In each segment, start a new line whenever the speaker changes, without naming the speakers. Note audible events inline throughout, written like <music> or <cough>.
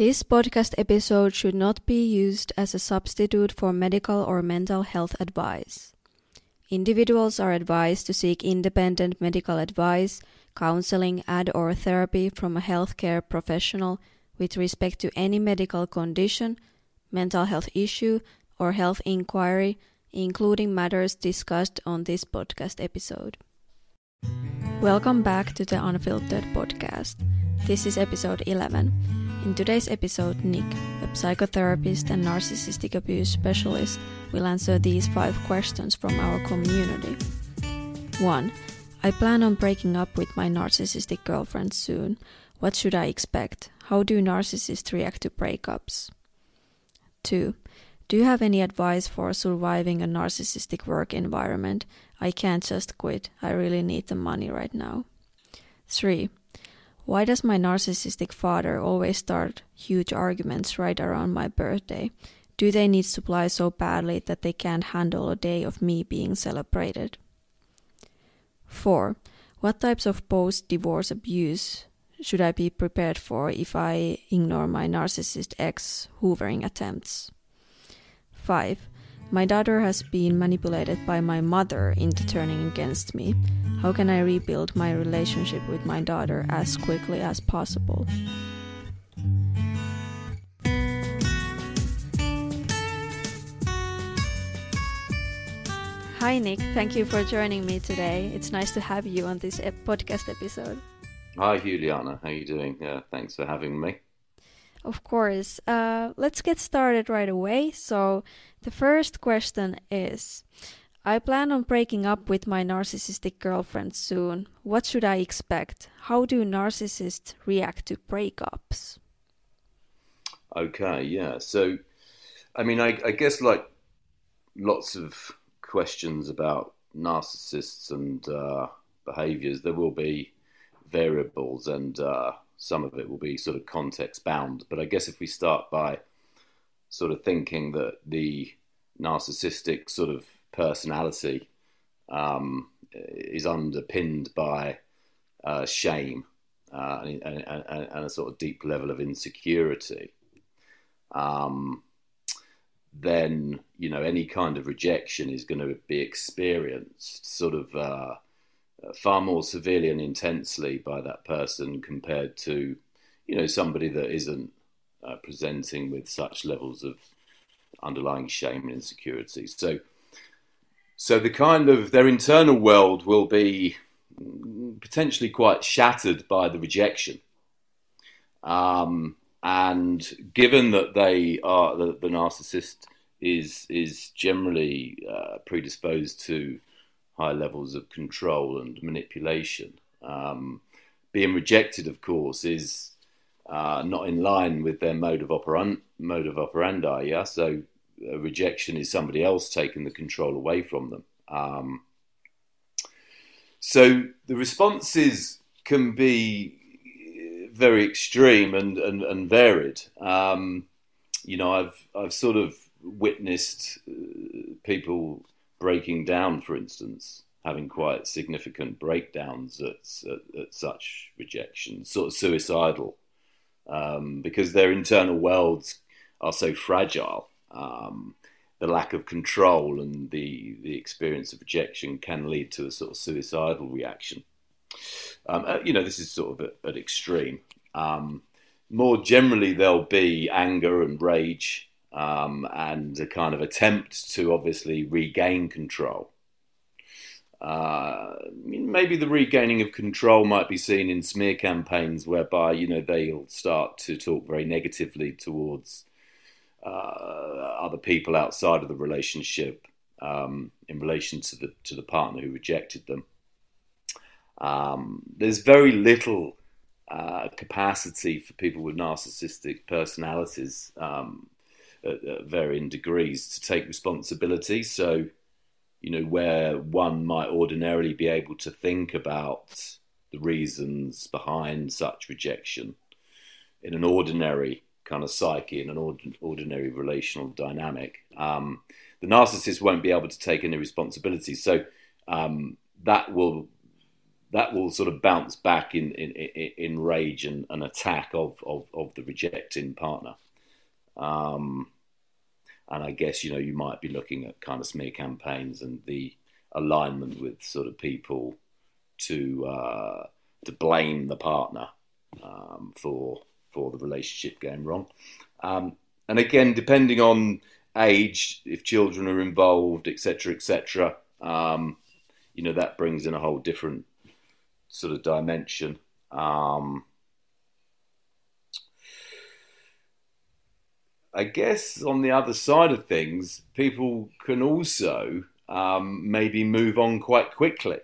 This podcast episode should not be used as a substitute for medical or mental health advice. Individuals are advised to seek independent medical advice, counseling, and or therapy from a healthcare professional with respect to any medical condition, mental health issue, or health inquiry, including matters discussed on this podcast episode. Welcome back to the Unfiltered podcast. This is episode 11. In today's episode, Nick, a psychotherapist and narcissistic abuse specialist, will answer these five questions from our community. 1. I plan on breaking up with my narcissistic girlfriend soon. What should I expect? How do narcissists react to breakups? 2. Do you have any advice for surviving a narcissistic work environment? I can't just quit. I really need the money right now. 3. Why does my narcissistic father always start huge arguments right around my birthday? Do they need supply so badly that they can't handle a day of me being celebrated? 4. What types of post divorce abuse should I be prepared for if I ignore my narcissist ex hoovering attempts? 5. My daughter has been manipulated by my mother into turning against me. How can I rebuild my relationship with my daughter as quickly as possible? Hi, Nick. Thank you for joining me today. It's nice to have you on this podcast episode.
Hi, Juliana. How are you doing? Uh, thanks for having me.
Of course. Uh, let's get started right away. So, the first question is I plan on breaking up with my narcissistic girlfriend soon. What should I expect? How do narcissists react to breakups?
Okay, yeah. So, I mean, I, I guess like lots of questions about narcissists and uh, behaviors, there will be variables and uh, some of it will be sort of context bound. But I guess if we start by sort of thinking that the narcissistic sort of personality um, is underpinned by uh, shame uh, and, and, and, a sort of deep level of insecurity, um, then you know any kind of rejection is going to be experienced sort of uh, far more severely and intensely by that person compared to you know somebody that isn't uh, presenting with such levels of underlying shame and insecurity. So, so the kind of their internal world will be potentially quite shattered by the rejection. Um, and given that they are the, the narcissist is is generally uh, predisposed to high levels of control and manipulation, um, being rejected, of course, is uh, not in line with their mode of operandi. Mode of operandi, yeah. So rejection is somebody else taking the control away from them. Um, so the responses can be very extreme and and, and varied. Um, you know, I've I've sort of witnessed uh, people breaking down, for instance, having quite significant breakdowns at, at, at such rejection, sort of suicidal, um, because their internal worlds are so fragile um, the lack of control and the the experience of rejection can lead to a sort of suicidal reaction. Um, uh, you know, this is sort of at, at extreme. Um, more generally, there'll be anger and rage um, and a kind of attempt to obviously regain control. Uh, maybe the regaining of control might be seen in smear campaigns whereby you know they'll start to talk very negatively towards uh, other people outside of the relationship um, in relation to the to the partner who rejected them. Um, there's very little uh, capacity for people with narcissistic personalities um, at, at, varying degrees to take responsibility. So, you know, where one might ordinarily be able to think about the reasons behind such rejection in an ordinary kind of psyche and an ordinary relational dynamic. Um, the narcissist won't be able to take any responsibility. So um, that will that will sort of bounce back in in, in rage and, and attack of, of, of the rejecting partner. Um, and I guess you know you might be looking at kind of smear campaigns and the alignment with sort of people to uh, to blame the partner um, for for the relationship going wrong. Um, and again, depending on age, if children are involved, etc., etc., um, you know that brings in a whole different sort of dimension. Um, I guess on the other side of things, people can also um, maybe move on quite quickly.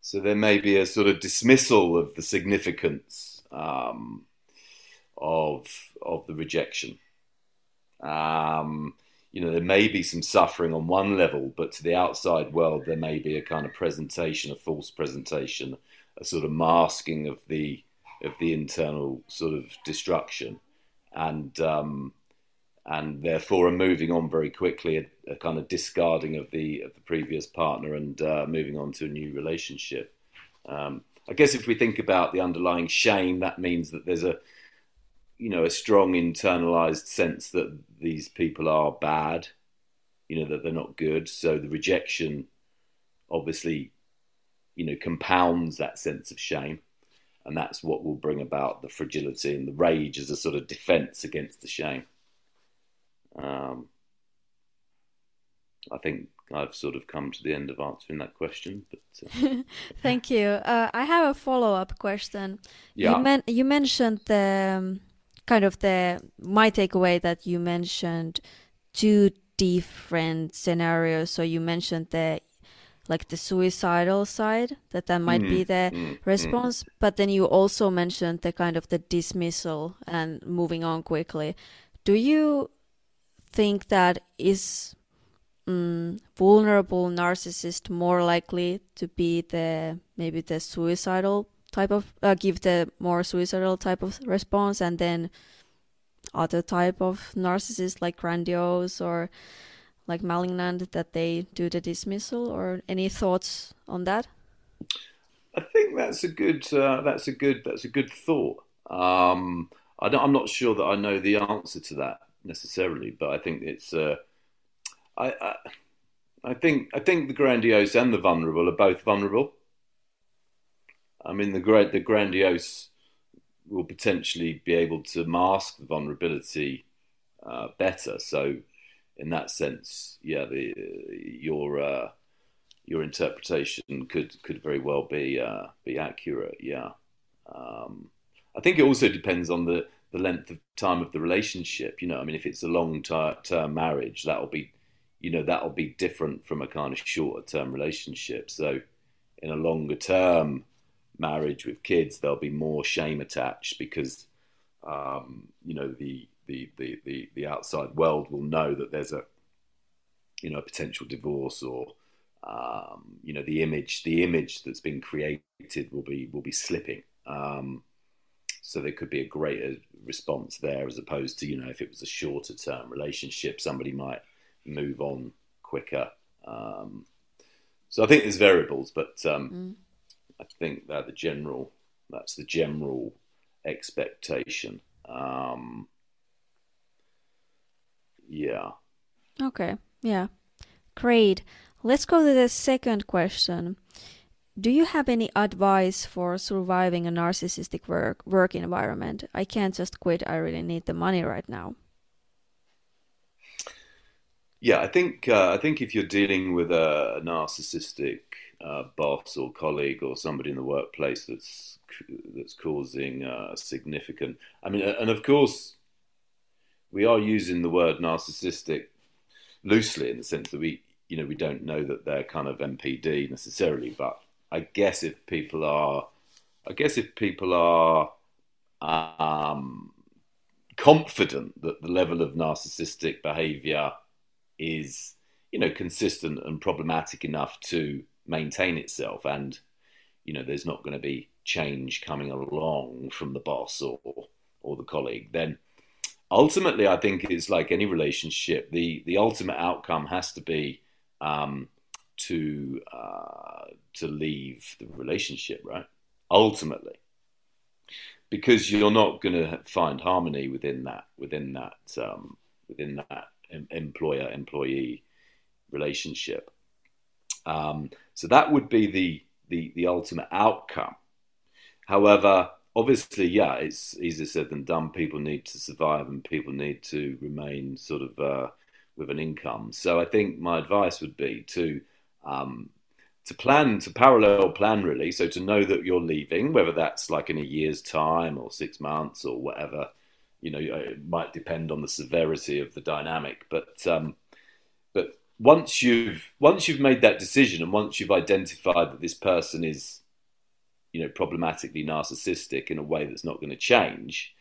So there may be a sort of dismissal of the significance um, of of the rejection. Um, you know, there may be some suffering on one level, but to the outside world, there may be a kind of presentation, a false presentation, a sort of masking of the of the internal sort of destruction, and um, and therefore are moving on very quickly, a, a, kind of discarding of the of the previous partner and uh, moving on to a new relationship. Um, I guess if we think about the underlying shame, that means that there's a you know a strong internalized sense that these people are bad, you know that they're not good. So the rejection, obviously, you know, compounds that sense of shame. And that's what will bring about the fragility and the rage as a sort of defense against the shame. Um, I think I've sort of come to the end of answering that question. But
uh... <laughs> thank you. Uh, I have a follow up question. Yeah. You, men- you mentioned the um, kind of the my takeaway that you mentioned two different scenarios. So you mentioned the like the suicidal side that that might mm-hmm. be the mm-hmm. response mm-hmm. but then you also mentioned the kind of the dismissal and moving on quickly do you think that is um, vulnerable narcissist more likely to be the maybe the suicidal type of uh, give the more suicidal type of response and then other type of narcissist like grandiose or like malignant that they do the dismissal or any thoughts on that
i think that's a good uh, that's a good that's a good thought um, I am not sure that i know the answer to that necessarily, but I think it's. Uh, I, I, I think I think the grandiose and the vulnerable are both vulnerable. I mean, the great the grandiose will potentially be able to mask the vulnerability uh, better. So, in that sense, yeah, the your uh, your interpretation could could very well be uh, be accurate. Yeah, um, I think it also depends on the the length of time of the relationship. You know, I mean, if it's a long term marriage, that'll be, you know, that'll be different from a kind of shorter term relationship. So, in a longer term marriage with kids, there'll be more shame attached because, um, you know, the, the the the the outside world will know that there's a, you know, a potential divorce or. Um, you know the image the image that's been created will be will be slipping um, so there could be a greater response there as opposed to, you know, if it was a shorter term relationship, somebody might move on quicker. Um, so I think there's variables, but um, mm. I think that the general that's the general expectation. Um, yeah.
Okay. Yeah. Great. Let's go to the second question. Do you have any advice for surviving a narcissistic work work environment? I can't just quit. I really need the money right now.
Yeah, I think uh, I think if you're dealing with a, narcissistic uh, boss or colleague or somebody in the workplace that's that's causing uh, significant, I mean, and of course, we are using the word narcissistic loosely in the sense that we, you know, we don't know that they're kind of NPD necessarily, but I guess if people are, I guess if people are um, confident that the level of narcissistic behaviour is, you know, consistent and problematic enough to maintain itself, and you know, there's not going to be change coming along from the boss or or the colleague, then ultimately, I think it's like any relationship. the The ultimate outcome has to be um, to uh, to leave the relationship, right? Ultimately, because you're not going to find harmony within that within that um, within that employer employee relationship. Um, so that would be the, the the ultimate outcome. However, obviously, yeah, it's easier said than done. People need to survive, and people need to remain sort of uh, with an income. So I think my advice would be to um, to plan to parallel plan really. So to know that you're leaving, whether that's like in a year's time or six months or whatever, you know, it might depend on the severity of the dynamic. But um, but once you've once you've made that decision and once you've identified that this person is you know problematically narcissistic in a way that's not going to change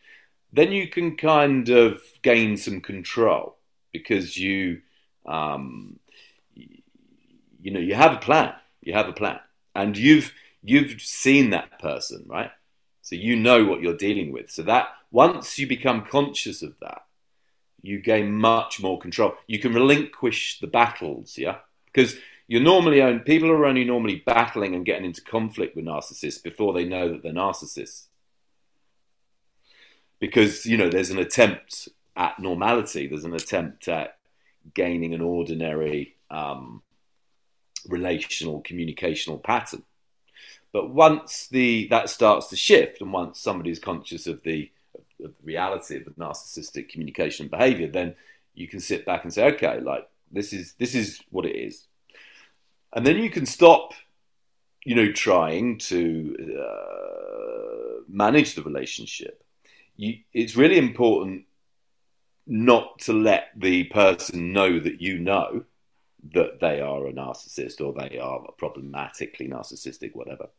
then you can kind of gain some control because you um, you know you have a plan you have a plan and you've you've seen that person right? So you know what you're dealing with. So that once you become conscious of that you gain much more control. You can relinquish the battles yeah? Because you're normally people are only normally battling and getting into conflict with narcissists before they know that they're narcissists. Because you know there's an attempt at normality. There's an attempt at gaining an ordinary um, relational communicational pattern. But once the that starts to shift, and once somebody is conscious of the, of the reality of the narcissistic communication behavior, then you can sit back and say, okay, like this is this is what it is, and then you can stop, you know, trying to uh, manage the relationship. You, it's really important not to let the person know that you know that they are a narcissist or they are problematically narcissistic, whatever.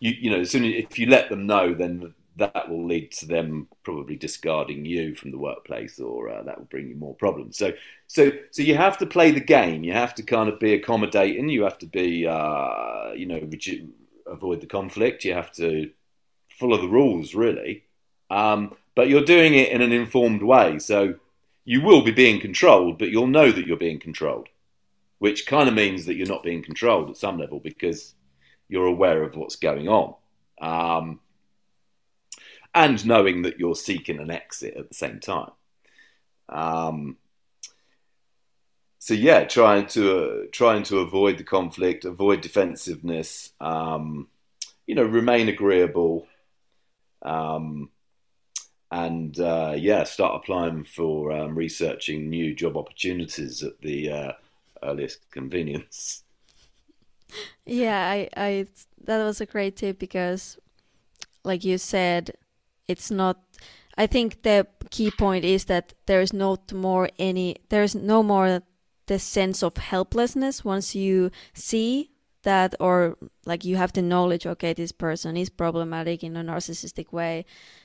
You, you know, as soon as, if you let them know, then that will lead to them probably discarding you from the workplace, or uh, that will bring you more problems. So, so, so you have to play the game. You have to kind of be accommodating. You have to be, uh, you know, avoid the conflict. You have to follow the rules, really. Um, but you're doing it in an informed way. So you will be being controlled, but you'll know that you're being controlled which kind of means that you're not being controlled at some level because you're aware of what's going on. Um, and knowing that you're seeking an exit at the same time. Um, so yeah, trying to uh, trying to avoid the conflict, avoid defensiveness, um, you know, remain agreeable, um, and uh, yeah, start applying for um, researching new job opportunities at the uh, earliest convenience. <laughs>
Yeah, I, I that was a great tip because, like you said, it's not. I think the key point is that there is not more any. There is no more the sense of helplessness once you see that or like you have the knowledge okay this person is problematic in a narcissistic way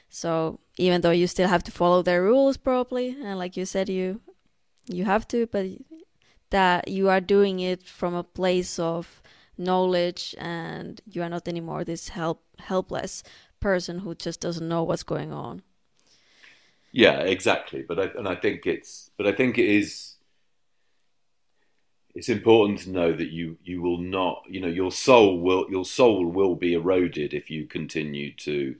so even though you still have to follow their rules probably and like you said you you have to but that you are doing it from a place of knowledge and you are not anymore this help helpless person who just doesn't know what's going on
yeah exactly but I, and i think it's but i think it is it's important to know that you you will not you know your soul will your soul will be eroded if you continue to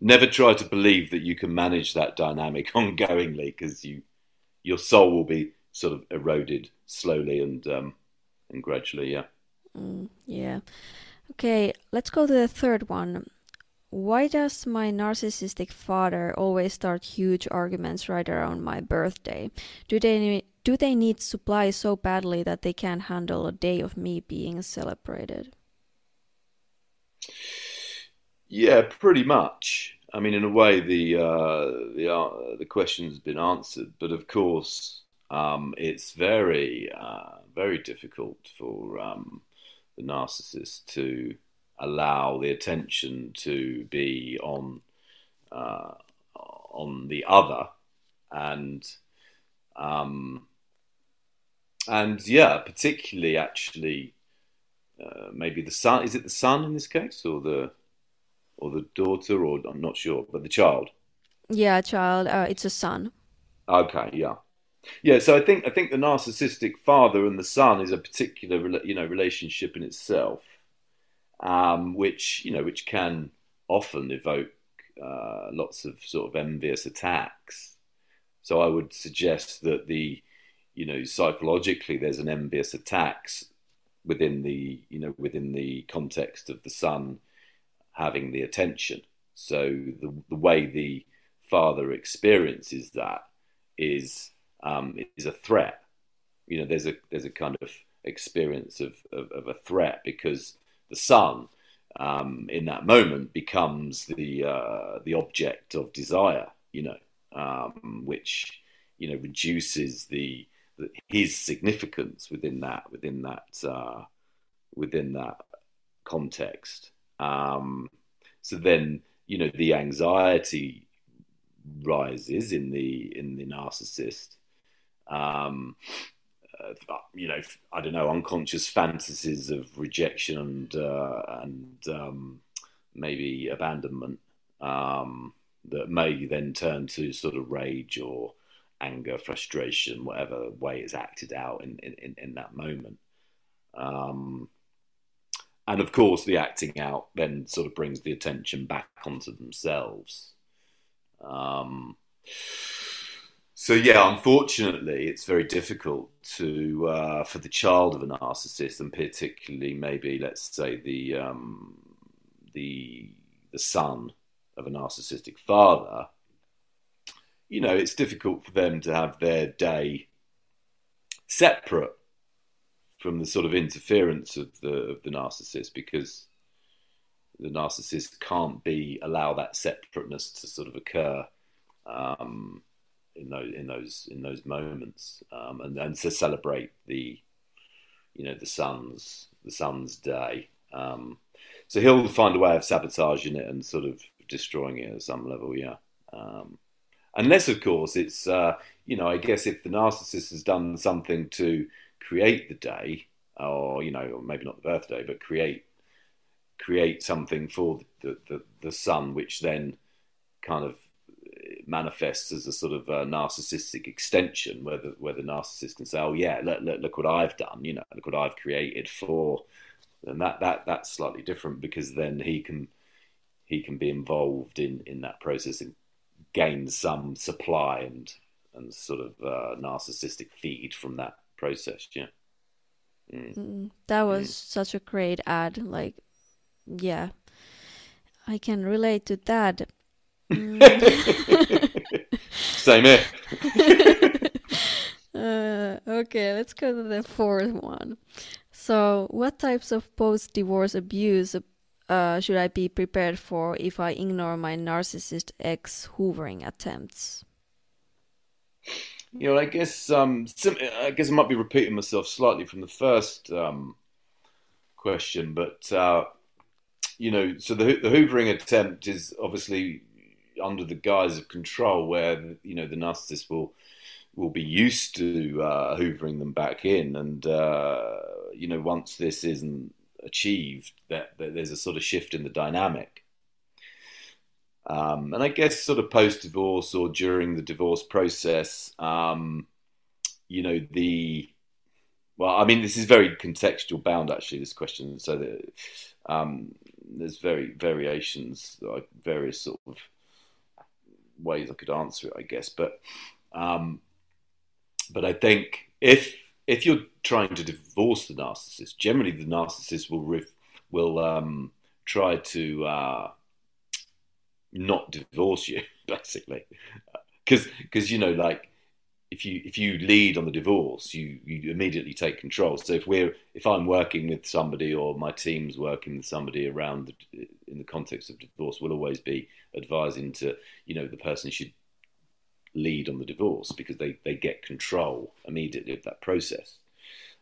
never try to believe that you can manage that dynamic <laughs> ongoingly because you your soul will be sort of eroded slowly and um, and gradually. Yeah.
Mm, yeah. Okay, let's go to the third one. Why does my narcissistic father always start huge arguments right around my birthday? Do they do they need supply so badly that they can't handle a day of me being celebrated?
Yeah, pretty much. I mean, in a way, the uh, the uh, the question's been answered, but of course, um, it's very, uh, very difficult for um, the narcissist to allow the attention to be on uh, on the other, and um, and yeah, particularly actually, uh, maybe the son. Is it the son in this case, or the or the daughter, or I'm not sure, but the child.
Yeah, child. Uh, it's a son.
Okay, yeah. Yeah, so I think I think the narcissistic father and the son is a particular you know relationship in itself, um, which you know which can often evoke uh, lots of sort of envious attacks. So I would suggest that the you know psychologically there's an envious attacks within the you know within the context of the son having the attention. So the the way the father experiences that is um, is a threat. You know, there's a there's a kind of experience of, of, of a threat because the son um, in that moment becomes the uh, the object of desire. You know, um, which you know reduces the, the, his significance within that within that uh, within that context. Um, so then you know the anxiety rises in the in the narcissist um, uh, you know, I don't know, unconscious fantasies of rejection and uh, and um, maybe abandonment um, that may then turn to sort of rage or anger, frustration, whatever way it's acted out in in, in that moment. Um, and of course, the acting out then sort of brings the attention back onto themselves. Um, so yeah, unfortunately, it's very difficult to uh, for the child of a narcissist, and particularly maybe let's say the um, the the son of a narcissistic father. You know, it's difficult for them to have their day separate from the sort of interference of the of the narcissist because the narcissist can't be allow that separateness to sort of occur. Um, in those in those in those moments, um, and and to celebrate the you know the son's the son's day. Um, so he'll find a way of sabotaging it and sort of destroying it at some level, yeah. Um, unless, of course, it's uh, you know I guess if the narcissist has done something to create the day, or you know, or maybe not the birthday, but create create something for the, the, the son, which then kind of manifests as a sort of a narcissistic extension, where the where the narcissist can say, "Oh yeah, look, look, look what I've done," you know, look what I've created for, and that that that's slightly different because then he can he can be involved in in that process and gain some supply and and sort of uh, narcissistic feed from that process. Yeah,
mm. Mm, that was mm. such a great ad. Like, yeah, I can relate to that
Same here. <laughs>
uh, okay, let's go to the fourth one. So, what types of post divorce abuse uh, should I be prepared for if I ignore my narcissist ex hoovering attempts?
You know, I guess um, I guess I might be repeating myself slightly from the first um, question, but uh, you know, so the the hoovering attempt is obviously under the guise of control, where you know the narcissist will will be used to uh, hoovering them back in, and uh, you know once this isn't achieved, that, that, there's a sort of shift in the dynamic. Um, and I guess sort of post divorce or during the divorce process, um, you know the well, I mean this is very contextual bound actually. This question, so that um, there's very variations, like various sort of ways I could answer it, I guess. But um, but I think if if you're trying to divorce the narcissist, generally the narcissist will riff, will um, try to uh, not divorce you, <laughs> basically, because because you know like if you if you lead on the divorce, you you immediately take control. So if we're if I'm working with somebody or my team's working with somebody around the, in the context of divorce, we'll always be advising to you know the person should lead on the divorce because they they get control immediately of that process.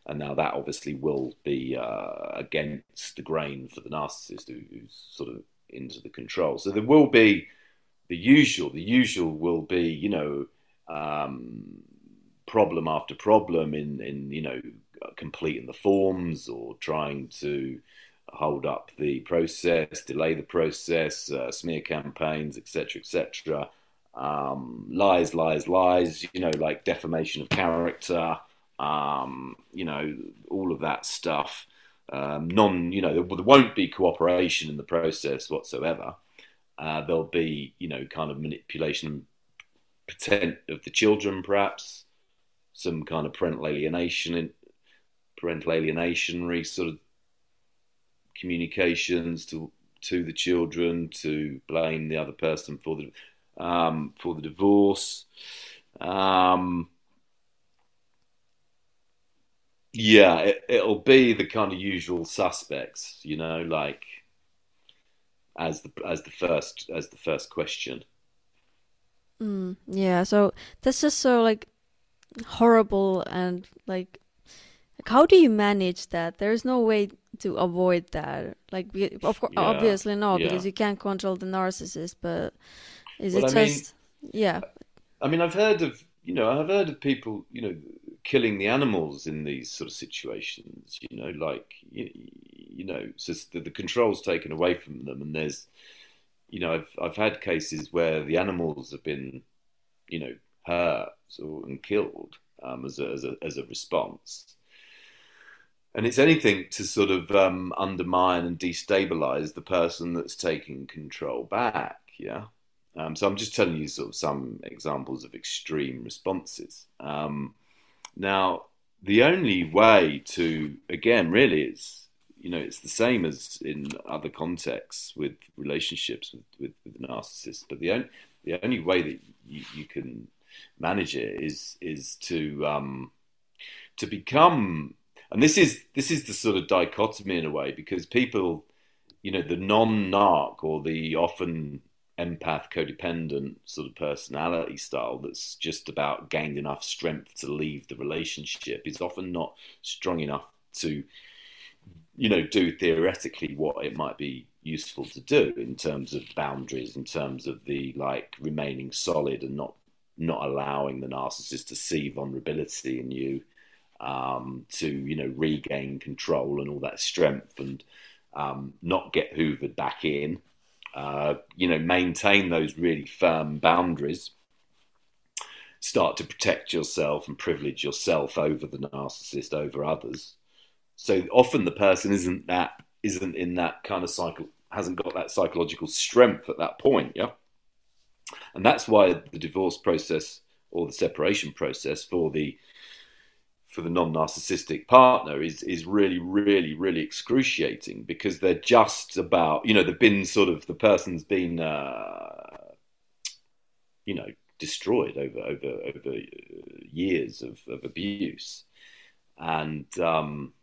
And now that obviously will be uh, against the grain for the narcissist who, who's sort of into the control. So there will be the usual. The usual will be you know um, problem after problem in, in you know completing the forms or trying to hold up the process, delay the process, uh, smear campaigns, etc., etc. um, lies, lies, lies. You know, like defamation of character. Um, you know, all of that stuff. Um, non, you know, there, won't be cooperation in the process whatsoever. Uh, there'll be, you know, kind of manipulation of the children, perhaps some kind of parental alienation, in parental alienation, sort of communications to to the children to blame the other person for the um, for the divorce. Um, yeah, it, it'll be the kind of usual suspects, you know, like as the as the first as the first question.
Mm, yeah, so that's just so like horrible and like, like how do you manage that? There's no way to avoid that. Like, of course, yeah, obviously not yeah. because you can't control the narcissist. But is well, it I just mean, yeah?
I mean, I've heard of you know I've heard of people you know killing the animals in these sort of situations. You know, like you, you know, so the, the control's taken away from them, and there's you know I've I've had cases where the animals have been you know hurt and killed um, as a, as a as a response and it's anything to sort of um, undermine and destabilize the person that's taking control back. Yeah. Um, so I'm just telling you sort of some examples of extreme responses. Um, now, the only way to, again, really, it's you know, it's the same as in other contexts with relationships with, with, with narcissists. But the only the only way that you, you can manage it is is to um, to become and this is this is the sort of dichotomy in a way because people, you know, the non-narc or the often empath codependent sort of personality style that's just about gained enough strength to leave the relationship is often not strong enough to you know do theoretically what it might be useful to do in terms of boundaries in terms of the like remaining solid and not not allowing the narcissist to see vulnerability in you um, to you know regain control and all that strength and um, not get hoovered back in. Uh, you know, maintain those really firm boundaries. Start to protect yourself and privilege yourself over the narcissist, over others. So often the person isn't that isn't in that kind of cycle, hasn't got that psychological strength at that point. Yeah, and that's why the divorce process or the separation process for the for the non-narcissistic partner is is really really really excruciating because they're just about you know they've been sort of the person's been uh, you know destroyed over over over years of, of abuse and um,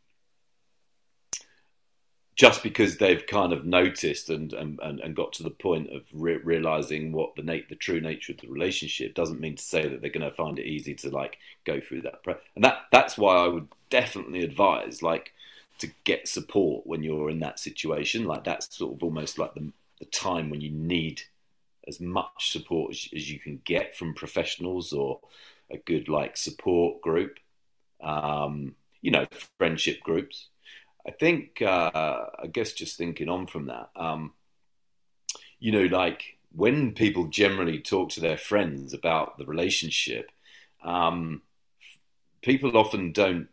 just because they've kind of noticed and and, and got to the point of re- realizing what the the true nature of the relationship doesn't mean to say that they're going to find it easy to like go through that pre- and that that's why I would definitely advise like to get support when you're in that situation. Like that's sort of almost like the, the time when you need as much support as, as you can get from professionals or a good like support group um, you know friendship groups I think, uh, I guess, just thinking on from that, um, you know, like when people generally talk to their friends about the relationship, um, people often don't,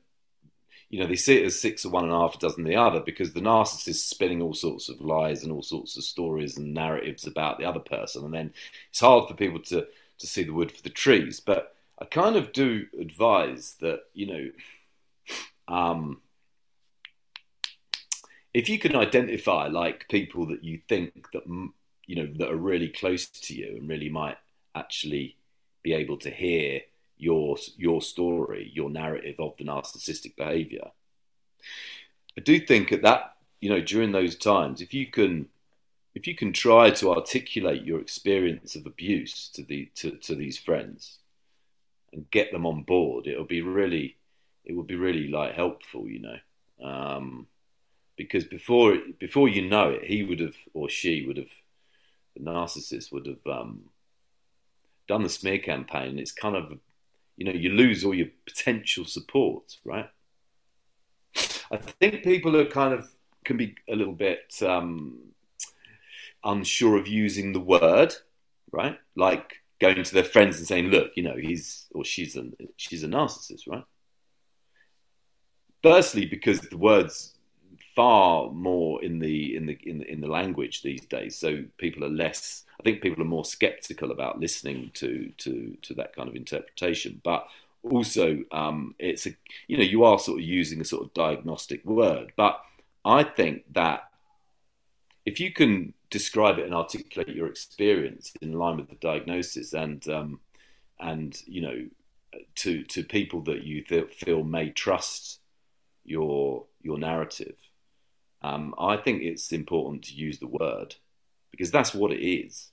you know, they see it as six of one and a half a dozen the other because the narcissist is spinning all sorts of lies and all sorts of stories and narratives about the other person. And then it's hard for people to, to see the wood for the trees. But I kind of do advise that, you know, um, if you can identify like people that you think that you know that are really close to you and really might actually be able to hear your your story, your narrative of the narcissistic behavior. I do think at that you know during those times, if you can if you can try to articulate your experience of abuse to the to, to these friends and get them on board, it'll be really it would be really like helpful, you know. Um, because before before you know it, he would have or she would have, the narcissist would have um, done the smear campaign. It's kind of, you know, you lose all your potential support, right? I think people are kind of can be a little bit um, unsure of using the word, right? Like going to their friends and saying, "Look, you know, he's or she's a she's a narcissist, right?" Firstly, because the words far more in the in the in in the language these days, so people are less. I think people are more skeptical about listening to to to that kind of interpretation, but also um, it's a you know you are sort of using a sort of diagnostic word, but I think that if you can describe it and articulate your experience in line with the diagnosis and um, and you know to to people that you feel may trust your your narrative um, I think it's important to use the word because that's what it is.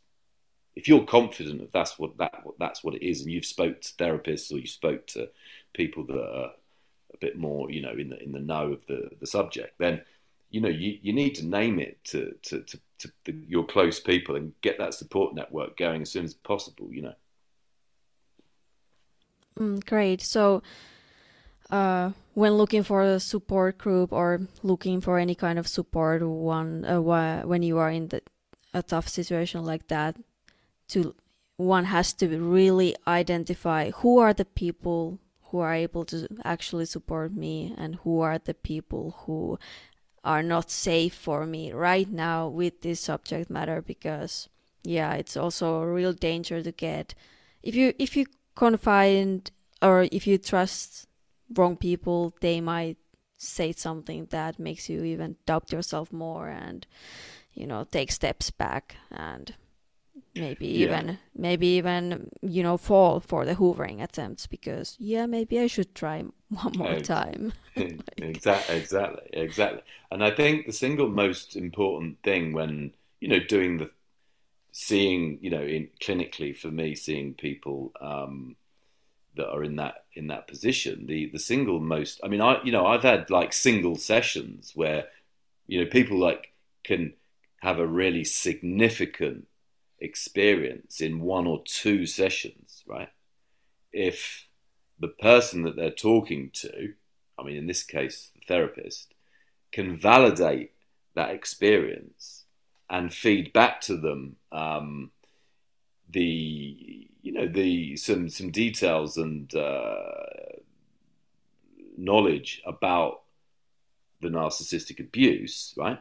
If you're confident that that's what that that's what it is and you've spoke to therapists or you spoke to people that are a bit more you know in the in the know of the the subject then you know you, you need to name it to to, to, to the, your close people and get that support network going as soon as possible you know.
Mm, great. So uh, when looking for a support group or looking for any kind of support one uh, when you are in the, a tough situation like that to one has to really identify who are the people who are able to actually support me and who are the people who are not safe for me right now with this subject matter because yeah it's also a real danger to get. If you if you confide or if you trust wrong people they might say something that makes you even doubt yourself more and you know take steps back and maybe yeah. even maybe even you know fall for the hoovering attempts because yeah maybe i should try <laughs> one more time <laughs>
exactly exactly exactly and i think the single most important thing when you know doing the seeing you know in clinically for me seeing people um, that are in that in that position the the single most i mean i you know i've had like single sessions where you know people like can have a really significant experience in one or two sessions, right? If the person that they're talking to, I mean, in this case, the therapist, can validate that experience and feed back to them um, the, you know, the some some details and uh, knowledge about the narcissistic abuse, right?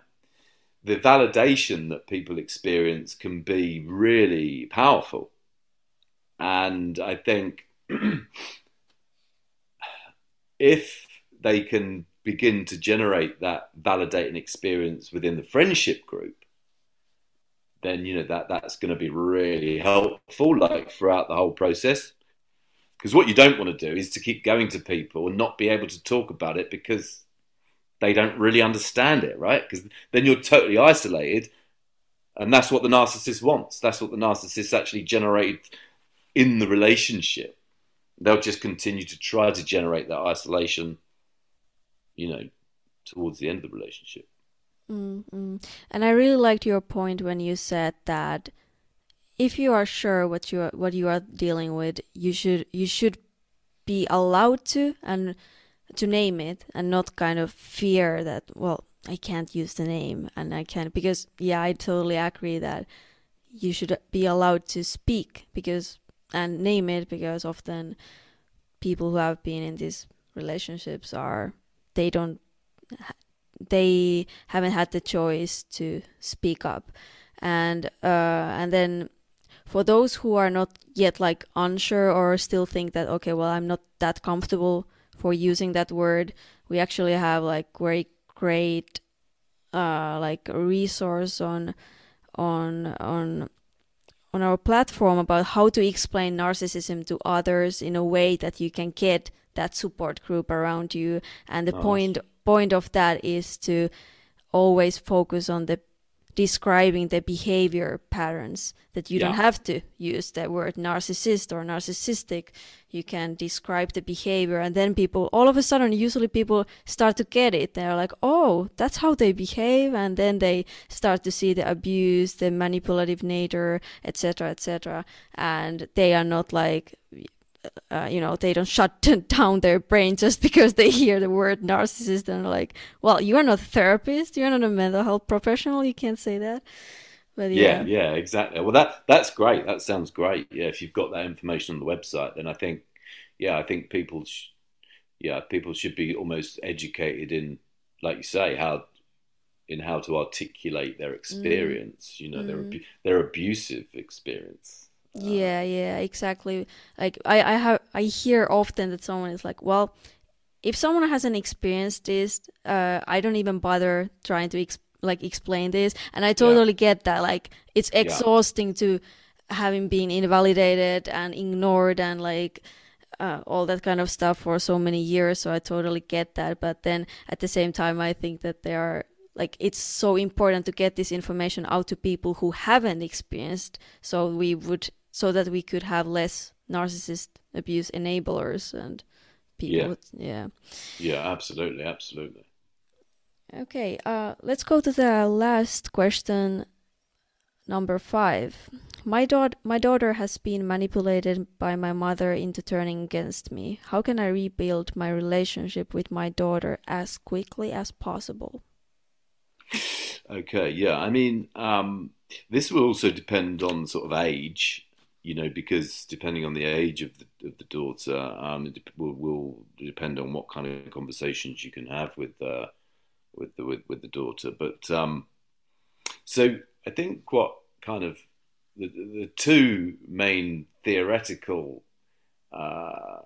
the validation that people experience can be really powerful. And I think <clears throat> if they can begin to generate that validating experience within the friendship group, then you know that that's going to be really helpful, like throughout the whole process. Because what you don't want to do is to keep going to people and not be able to talk about it because they don't really understand it, right? Because then you're totally isolated, and that's what the narcissist wants. That's what the narcissist actually generated in the relationship. They'll just continue to try to generate that isolation, you know, towards the end of the relationship.
Mm-hmm. And I really liked your point when you said that if you are sure what you are, what you are dealing with, you should you should be allowed to and to name it and not kind of fear that well I can't use the name and I can't because yeah I totally agree that you should be allowed to speak because and name it because often people who have been in these relationships are they don't they haven't had the choice to speak up and uh, and then for those who are not yet like unsure or still think that okay well i'm not that comfortable for using that word. We actually have like very great uh, like resource on on on on our platform about how to explain narcissism to others in a way that you can get that support group around you and the nice. point point of that is to always focus on the describing the behavior patterns that you yeah. don't have to use the word narcissist or narcissistic. You can describe the behavior and then people all of a sudden usually people start to get it. They're like oh that's how they behave. And then they start to see the abuse the manipulative nature etc etc and they are not like uh, you know, they don't shut <laughs> down their brain just because they hear the word narcissist and like, well, you are not a therapist, you're not a mental health professional, you can't say that. But
Yeah,
yeah,
yeah, exactly. Well, that that's great. That sounds great. Yeah, if you've got that information on the website, then I think, yeah, I think people, sh yeah, people should be almost educated in, like you say, how in how to articulate their
mm,
experience. You know, their
mm.
abu- their abusive experience.
Yeah, yeah, exactly. Like I, I have, I hear often that someone is like, well, if someone hasn't experienced this, uh, I don't even bother trying to ex like explain this. And I
yeah,
totally get that. Like it's
yeah,
exhausting to having been invalidated and ignored and like uh, all that kind of stuff for so many years. So I totally get that. But then at the same time, I think that there are like it's so important to get this information out to people who haven't experienced, so we would so that we could have less narcissist abuse enablers and
yeah,
people. Yeah.
yeah. Absolutely, absolutely.
Okay. Uh, let's go to the last question, number five. My daughter, my daughter has been manipulated by my mother into turning against me. How can I rebuild my relationship with my daughter as quickly as possible?
Okay, yeah. I mean, um, this will also depend on sort of age, you know, because depending on the age of the, of the daughter, um, it will, will depend on what kind of conversations you can have with uh, with the with, with the daughter. But um, so I think what kind of the, the two main theoretical uh,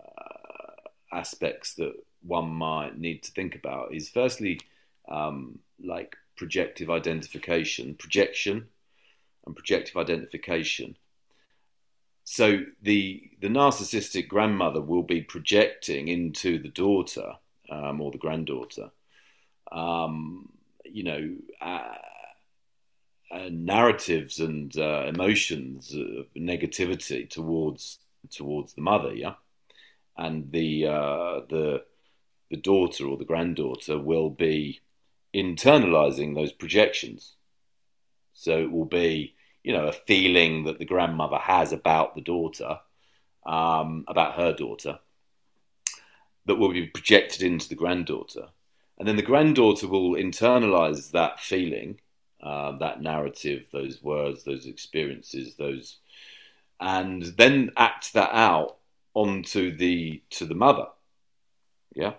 aspects that one might need to think about is firstly um, like projective identification, projection, and projective identification. So the the narcissistic grandmother will be projecting into the daughter um, or the granddaughter, um, you know, uh, uh, narratives and uh, emotions of negativity towards towards the mother, yeah, and the uh, the the daughter or the granddaughter will be internalizing those projections. So it will be, you know, a feeling that the grandmother has about the daughter, um, about her daughter, that will be projected into the granddaughter. And then the granddaughter will internalize that feeling, uh, that narrative, those words, those experiences, those, and then act that out onto the to the mother. Yeah.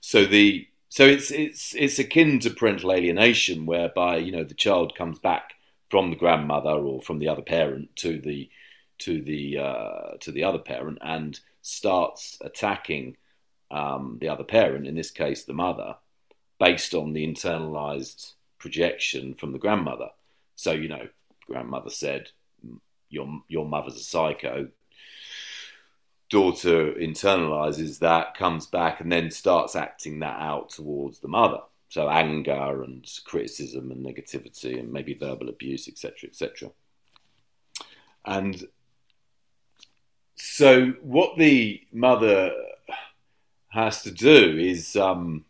So the so it's it's it's akin to parental alienation, whereby you know the child comes back from the grandmother or from the other parent to the to the uh, to the other parent and starts attacking um, the other parent, in this case the mother, based on the internalized projection from the grandmother. So you know, grandmother said, "Your your mother's a psycho." daughter internalizes that, comes back, and then starts acting that out towards the mother. So anger and criticism and negativity and maybe verbal abuse, etc., etc. And so what the mother has to do is um,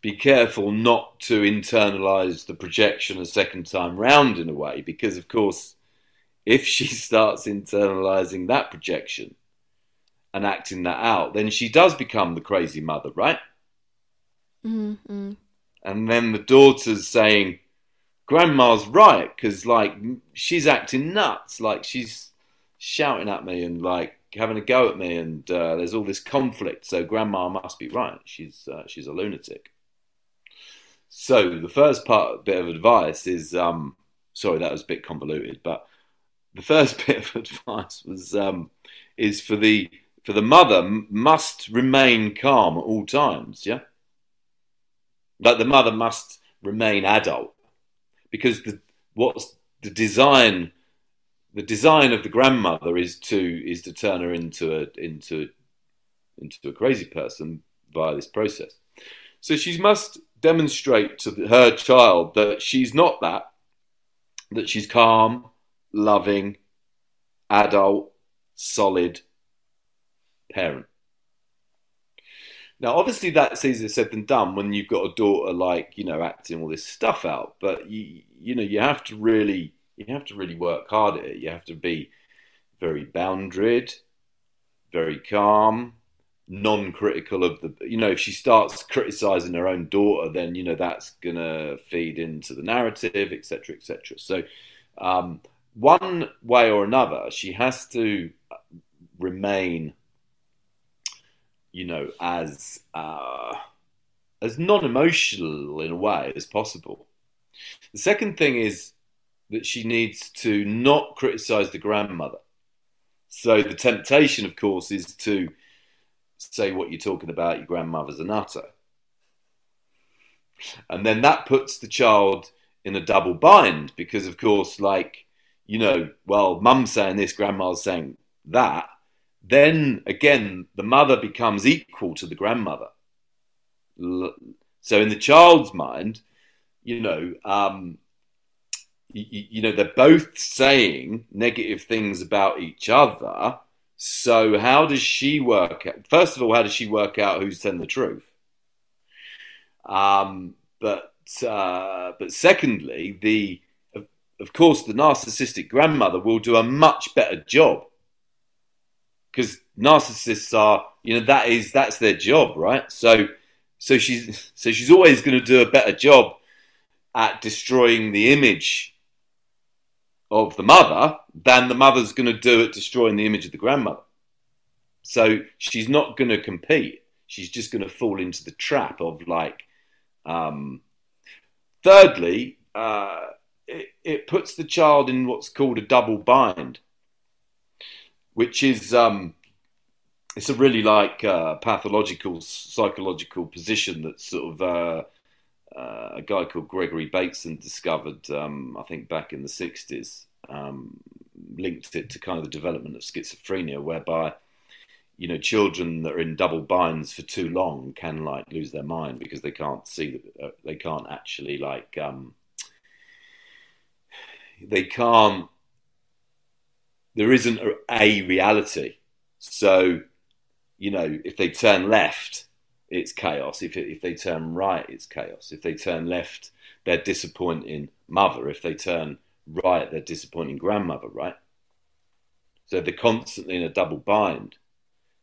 be careful not to internalize the projection a second time round in a way, because of course, if <laughs> she starts internalizing that projection, and acting that out, then she does become the crazy mother, right?
Mm-hmm.
And then the daughter's saying, Grandma's right, because like she's acting nuts, like she's shouting at me and like having a go at me, and uh, there's all this conflict. So Grandma must be right. She's uh, she's a lunatic. So the first part, bit of advice is, um, sorry, that was a bit convoluted, but the first <laughs> bit of advice was um, is for the for the mother must remain calm at all times. Yeah, like the mother must remain adult because the what's the design the design of the grandmother is to is to turn her into a into into a crazy person via this process. So she must demonstrate to her child that she's not that, that she's calm, loving, adult, solid, parent. Now, obviously, that's easier said than done when you've got a daughter like you know acting all this stuff out. But you you know you have to really you have to really work hard at it. You have to be very boundaried, very calm, non-critical of the you know if she starts criticizing her own daughter then you know that's gonna feed into the narrative etc etc so um, one way or another she has to remain you know as uh, as non-emotional in a way as possible the second thing is that she needs to not criticize the grandmother so the temptation of course is to say what you're talking about, your grandmother's a nutter. And then that puts the child in a double bind because, of course, like, you know, well, mum's saying this, grandma's saying that. Then again, the mother becomes equal to the grandmother. So in the child's mind, you know, um, you, you know, they're both saying negative things about each other so how does she work? Out? First of all, how does she work out who's telling the truth? Um, but uh, but secondly, the of, of course the narcissistic grandmother will do a much better job because narcissists are you know that is that's their job, right? So so she's so she's always going to do a better job at destroying the image of the mother than the mother's going to do at destroying the image of the grandmother. So she's not going to compete. She's just going to fall into the trap of like. Um, thirdly, uh, it, it, puts the child in what's called a double bind, which is um, it's a really like uh, pathological psychological position that sort of uh, uh, a guy called Gregory Bateson discovered, um, I think back in the 60s, um, linked it to kind of the development of schizophrenia, whereby you know children that are in double binds for too long can like lose their mind because they can't see that uh, they can't actually like um, they can't there isn't a, reality so you know if they turn left it's chaos. If, if they turn right, it's chaos. If they turn left, they're disappointing mother. If they turn right, they're disappointing grandmother, right? So they're constantly in a double bind.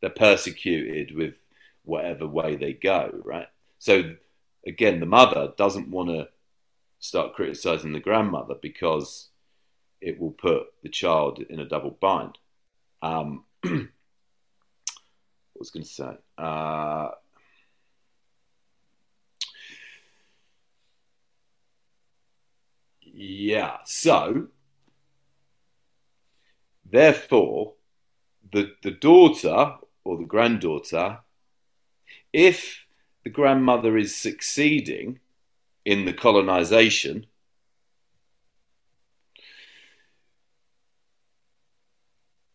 They're persecuted with whatever way they go, right? So again, the mother doesn't want to start criticizing the grandmother because it will put the child in a double bind. Um, <clears throat> what was going to say? Uh, Yeah. So, therefore, the, the daughter or the granddaughter, if the grandmother is succeeding in the colonization,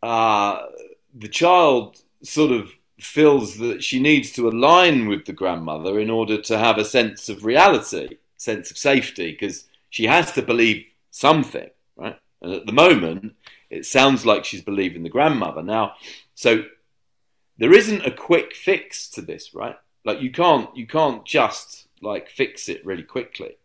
uh, the child sort of feels that she needs to align with the grandmother in order to have a sense of reality, sense of safety, because she has to believe something, right? And at the moment, it sounds like she's believing the grandmother. Now, so there isn't a quick fix to this, right? Like you can't you can't just like fix it really quickly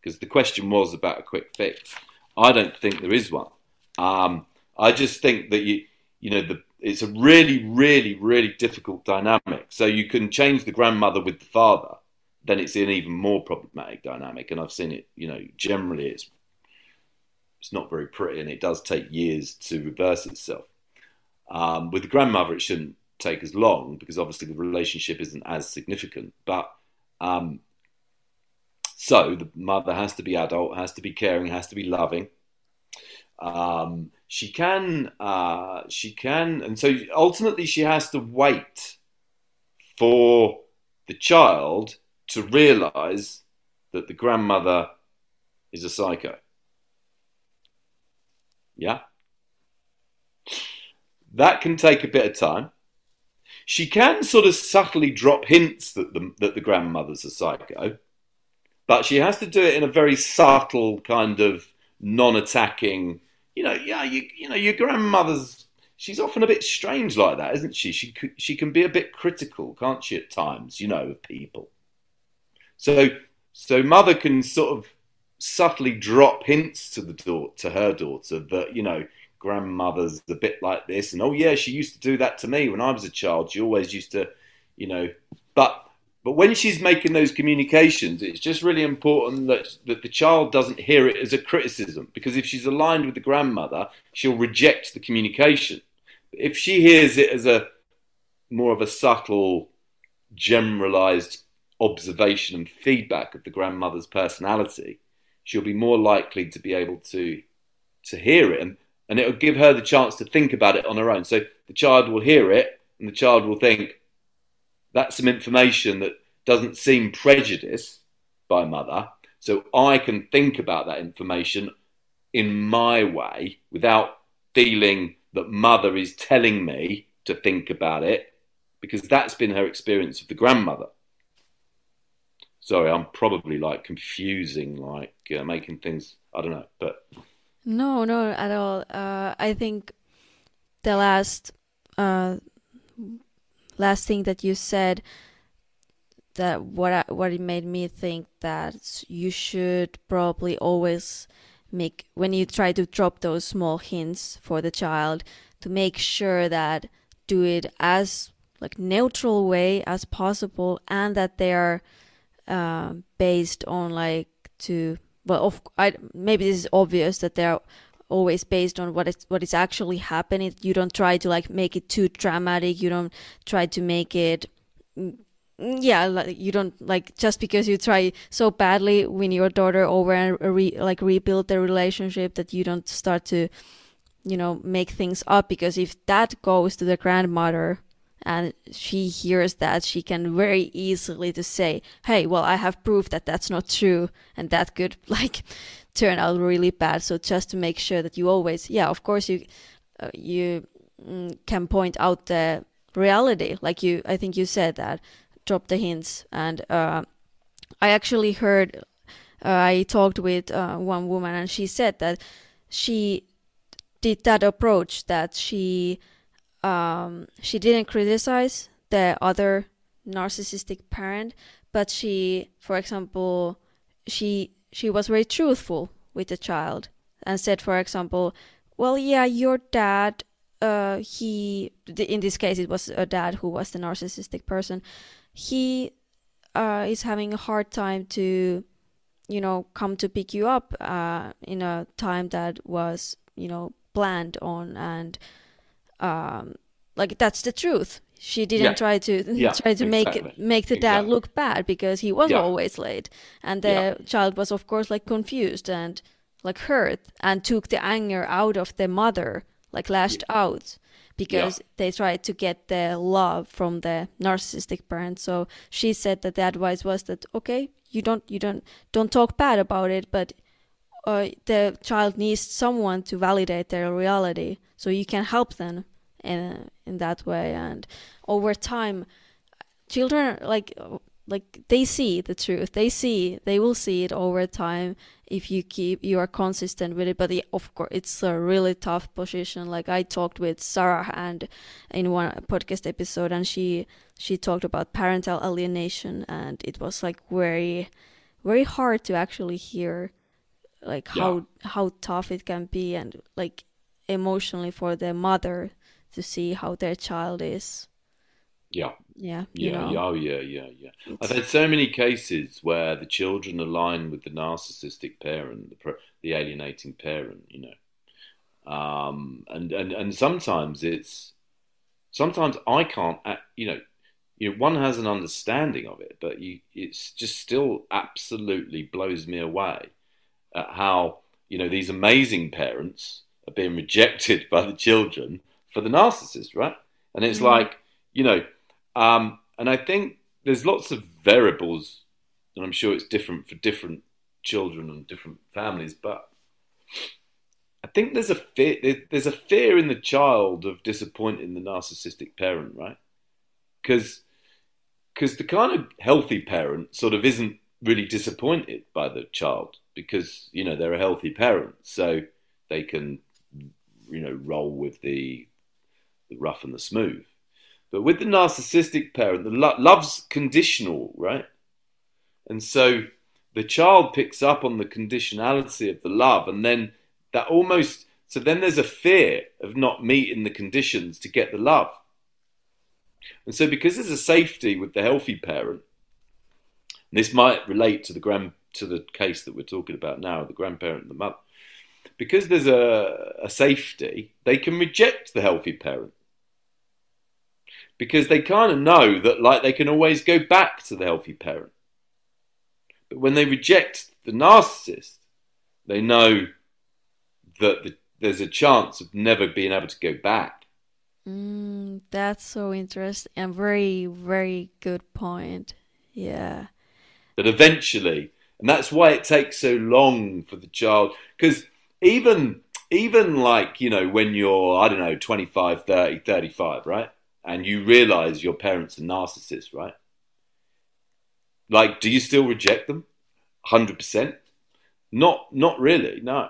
because the question was about a quick fix. I don't think there is one. Um, I just think that you you know the it's a really really really difficult dynamic. So you can change the grandmother with the father, then it's an even more problematic dynamic. And I've seen it, you know, generally it's it's not very pretty, and it does take years to reverse itself. Um, with the grandmother, it shouldn't take as long because obviously the relationship isn't as significant. But um, so the mother has to be adult, has to be caring, has to be loving. Um, she can, uh, she can, and so ultimately she has to wait for the child to realize that the grandmother is a psycho. Yeah? That can take a bit of time. She can sort of subtly drop hints that the, that the grandmother's a psycho, but she has to do it in a very subtle kind of non-attacking. You know, yeah, you, you know, your grandmother's. She's often a bit strange like that, isn't she? She she can be a bit critical, can't she, at times? You know, of people. So so mother can sort of subtly drop hints to the daughter, to her daughter that you know grandmother's a bit like this, and oh yeah, she used to do that to me when I was a child. She always used to, you know, but but when she's making those communications, it's just really important that that the child doesn't hear it as a criticism because if she's aligned with the grandmother, she'll reject the communication. If she hears it as a more of a subtle, generalized observation and feedback of the grandmother's personality, she'll be more likely to be able to to hear it and, and it'll give her the chance to think about it on her own. So the child will hear it and the child will think, that's some information that doesn't seem prejudiced by mother. So I can think about that information in my way without feeling that mother is telling me to think about it because that's been her experience of the grandmother. Sorry, I'm probably like confusing, like uh, making things, I don't know, but.
No, no, at all. Uh, I think the last, uh, last thing that you said that what I, what it made me think that you should probably always make when you try to drop those small hints for the child to make sure that do it as like neutral way as possible and that they are uh, based on like to well of I, maybe this is obvious that they're always based on what is what is actually happening. You don't try to like make it too dramatic. You don't try to make it mm, yeah like you don't like just because you try so badly win your daughter over and re, like rebuild the relationship that you don't start to you know make things up. Because if that goes to the grandmother and she hears that she can very easily to say hey well i have proof that that's not true and that could <laughs> like turn out really bad so just to make sure that you always yeah of course you uh, you mm, can point out the reality like you i think you said that drop the hints and uh, i actually heard uh, i talked with uh, one woman and she said that she did that approach that she um, she didn't criticize the other narcissistic parent, but she, for example, she she was very truthful with the child and said, for example, well, yeah, your dad, uh, he, in this case, it was a dad who was the narcissistic person. He uh, is having a hard time to, you know, come to pick you up uh, in a time that was, you know, planned on and um, like that's the truth. She didn't yeah. try to <laughs> yeah, try to exactly. make make the dad exactly. look bad because he was yeah. always late, and the child was of course like confused and like hurt and took the anger out of the mother, like lashed out because they tried to get the love from the narcissistic parent. So she said that the advice was that okay, you don't you don't don't talk bad about it, but uh, the child needs someone to validate their reality so you can help them in in that way. And over time children like like they see the truth. They see they will see it over time if you keep you are consistent with it. But it, of course it's a really tough position. Like i talked with sarah and in one podcast episode and she she talked about parental alienation and it was like very very hard to actually hear like yeah. how how tough it can be and like emotionally for the mother to see how their child is.
Yeah.
Yeah.
Yeah. yeah oh, yeah. Yeah. Yeah. I've had so many cases where the children align with the narcissistic parent, the, the alienating parent. You know, um, and and and sometimes it's sometimes I can't. You know, you know, one has an understanding of it, but you, it's just still absolutely blows me away at how you know these amazing parents are being rejected <laughs> by the children for the narcissist, right? And it's mm-hmm. like, you know, um, and I think there's lots of variables, and I'm sure it's different for different children and different families, but I think there's a fear, there's a fear in the child of disappointing the narcissistic parent, right? Because because the kind of healthy parent sort of isn't really disappointed by the child because you know they're a healthy parent, so they can you know roll with the the rough and the smooth. But with the narcissistic parent, the lo- love's conditional, right? And so the child picks up on the conditionality of the love, and then that almost So then there's a fear of not meeting the conditions to get the love. And so because there's a safety with the healthy parent, this might relate to the grand to the case that we're talking about now, the grandparent and the mother. Because there's a, a safety, they can reject the healthy parent. Because they kind of know that like they can always go back to the healthy parent. But when they reject the narcissist, they know that the, there's a chance of never being able to go back.
Mm, that's so interesting and very, very good point. Yeah.
But eventually, and that's why it takes so long for the child, because even even like you know when you're i don't know 25 30 35 right and you realize your parents are narcissists right? Like do you still reject them? 100% not not really no.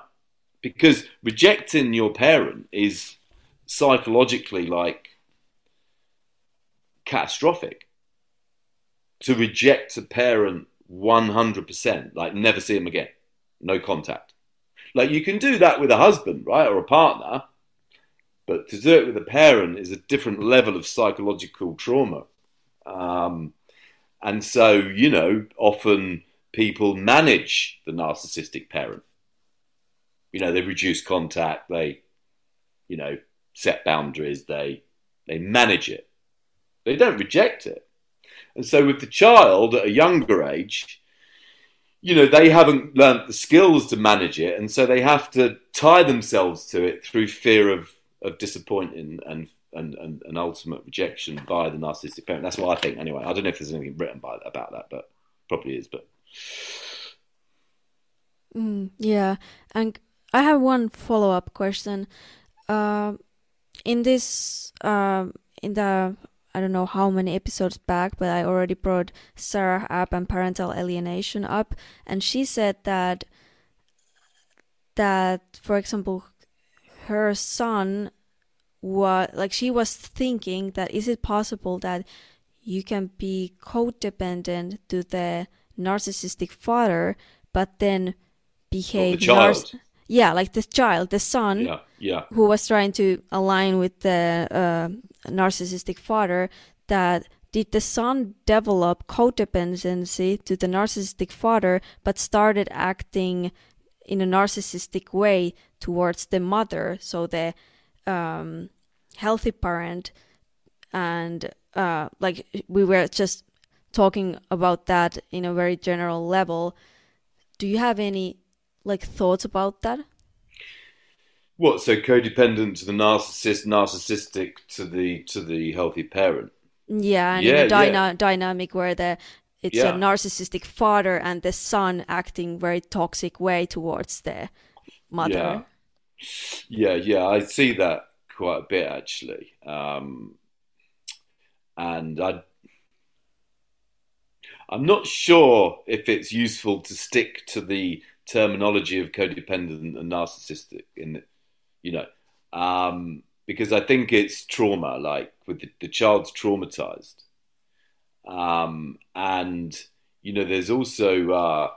Because rejecting your parent is psychologically like catastrophic. To reject a parent 100% like never see them again. No contact. Like you can do that with a husband right or a partner but to do it with a parent is a different level of psychological trauma um, and so you know often people manage the narcissistic parent you know, they reduce contact, they, you know, set boundaries, they they manage it. They don't reject it. And so with the child at a younger age, you know, they haven't learnt the skills to manage it, and so they have to tie themselves to it through fear of, of disappointing and, and, and, and ultimate rejection by the narcissistic parent. That's what I think anyway. I don't know if there's anything written by, about that, but probably is, but
mm, yeah. And I have one follow up question. Uh, in this, uh, in the I don't know how many episodes back, but I already brought Sarah up and parental alienation up, and she said that that for example, her son was like she was thinking that is it possible that you can be codependent to the narcissistic father, but then behave
the
yeah, like the child, the son,
yeah, yeah.
who was trying to align with the uh, narcissistic father, that did the son develop codependency to the narcissistic father, but started acting in a narcissistic way towards the mother, so the um, healthy parent, and uh, like we were just talking about that in a very general level. Do you have any like thoughts about that?
What so codependent to the narcissist, narcissistic to the to the healthy parent?
Yeah, and yeah, in a dyna- yeah. dynamic where the it's yeah. a narcissistic father and the son acting very toxic way towards the mother.
Yeah, yeah, yeah. I see that quite a bit actually, um, and I. I'm not sure if it's useful to stick to the terminology of codependent and narcissistic in you know um, because i think it's trauma like with the, the child's traumatized um, and you know there's also uh,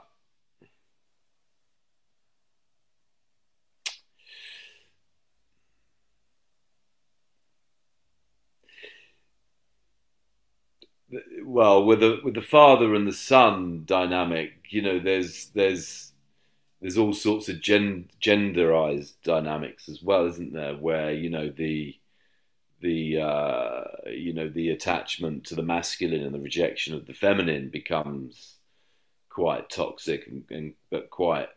well with the with the father and the son dynamic you know there's there's there's all sorts of gen- genderized dynamics as well, isn't there? Where you know the the uh, you know the attachment to the masculine and the rejection of the feminine becomes quite toxic and, and but quite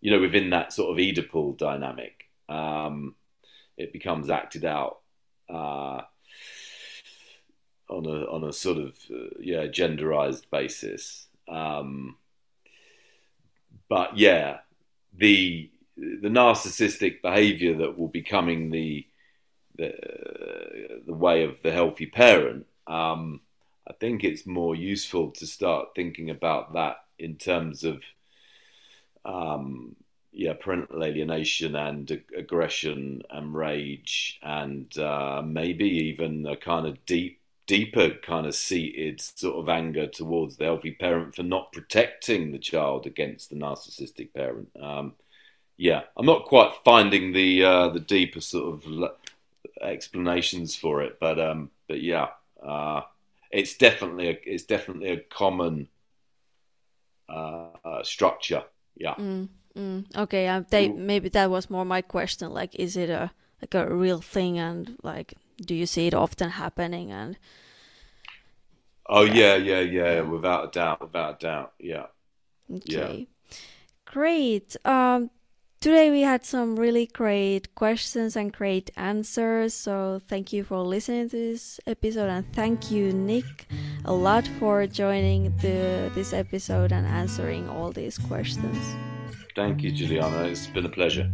you know within that sort of Oedipal dynamic, um, it becomes acted out uh, on a on a sort of uh, yeah genderized basis. Um, but yeah, the the narcissistic behavior that will be coming the the, the way of the healthy parent. Um, I think it's more useful to start thinking about that in terms of um, yeah, parental alienation and ag- aggression and rage, and uh, maybe even a kind of deep deeper kind of seated sort of anger towards the healthy parent for not protecting the child against the narcissistic parent. Um, yeah, I'm not quite finding the uh, the deeper sort of explanations for it, but um, but yeah, uh, it's definitely a, it's definitely a common uh, uh structure. Yeah.
Mm, mm. Okay. Um, they, maybe that was more my question. Like, is it a like a real thing, and like, do you see it often happening? And
oh yeah, yeah, yeah, yeah. without a doubt, without a doubt, yeah.
Okay. Yeah. Great. Um, Today we had some really great questions and great answers. So thank you for listening to this episode and thank you Nick a lot for joining the this episode and answering all these questions.
Thank you Juliana. It's been a pleasure.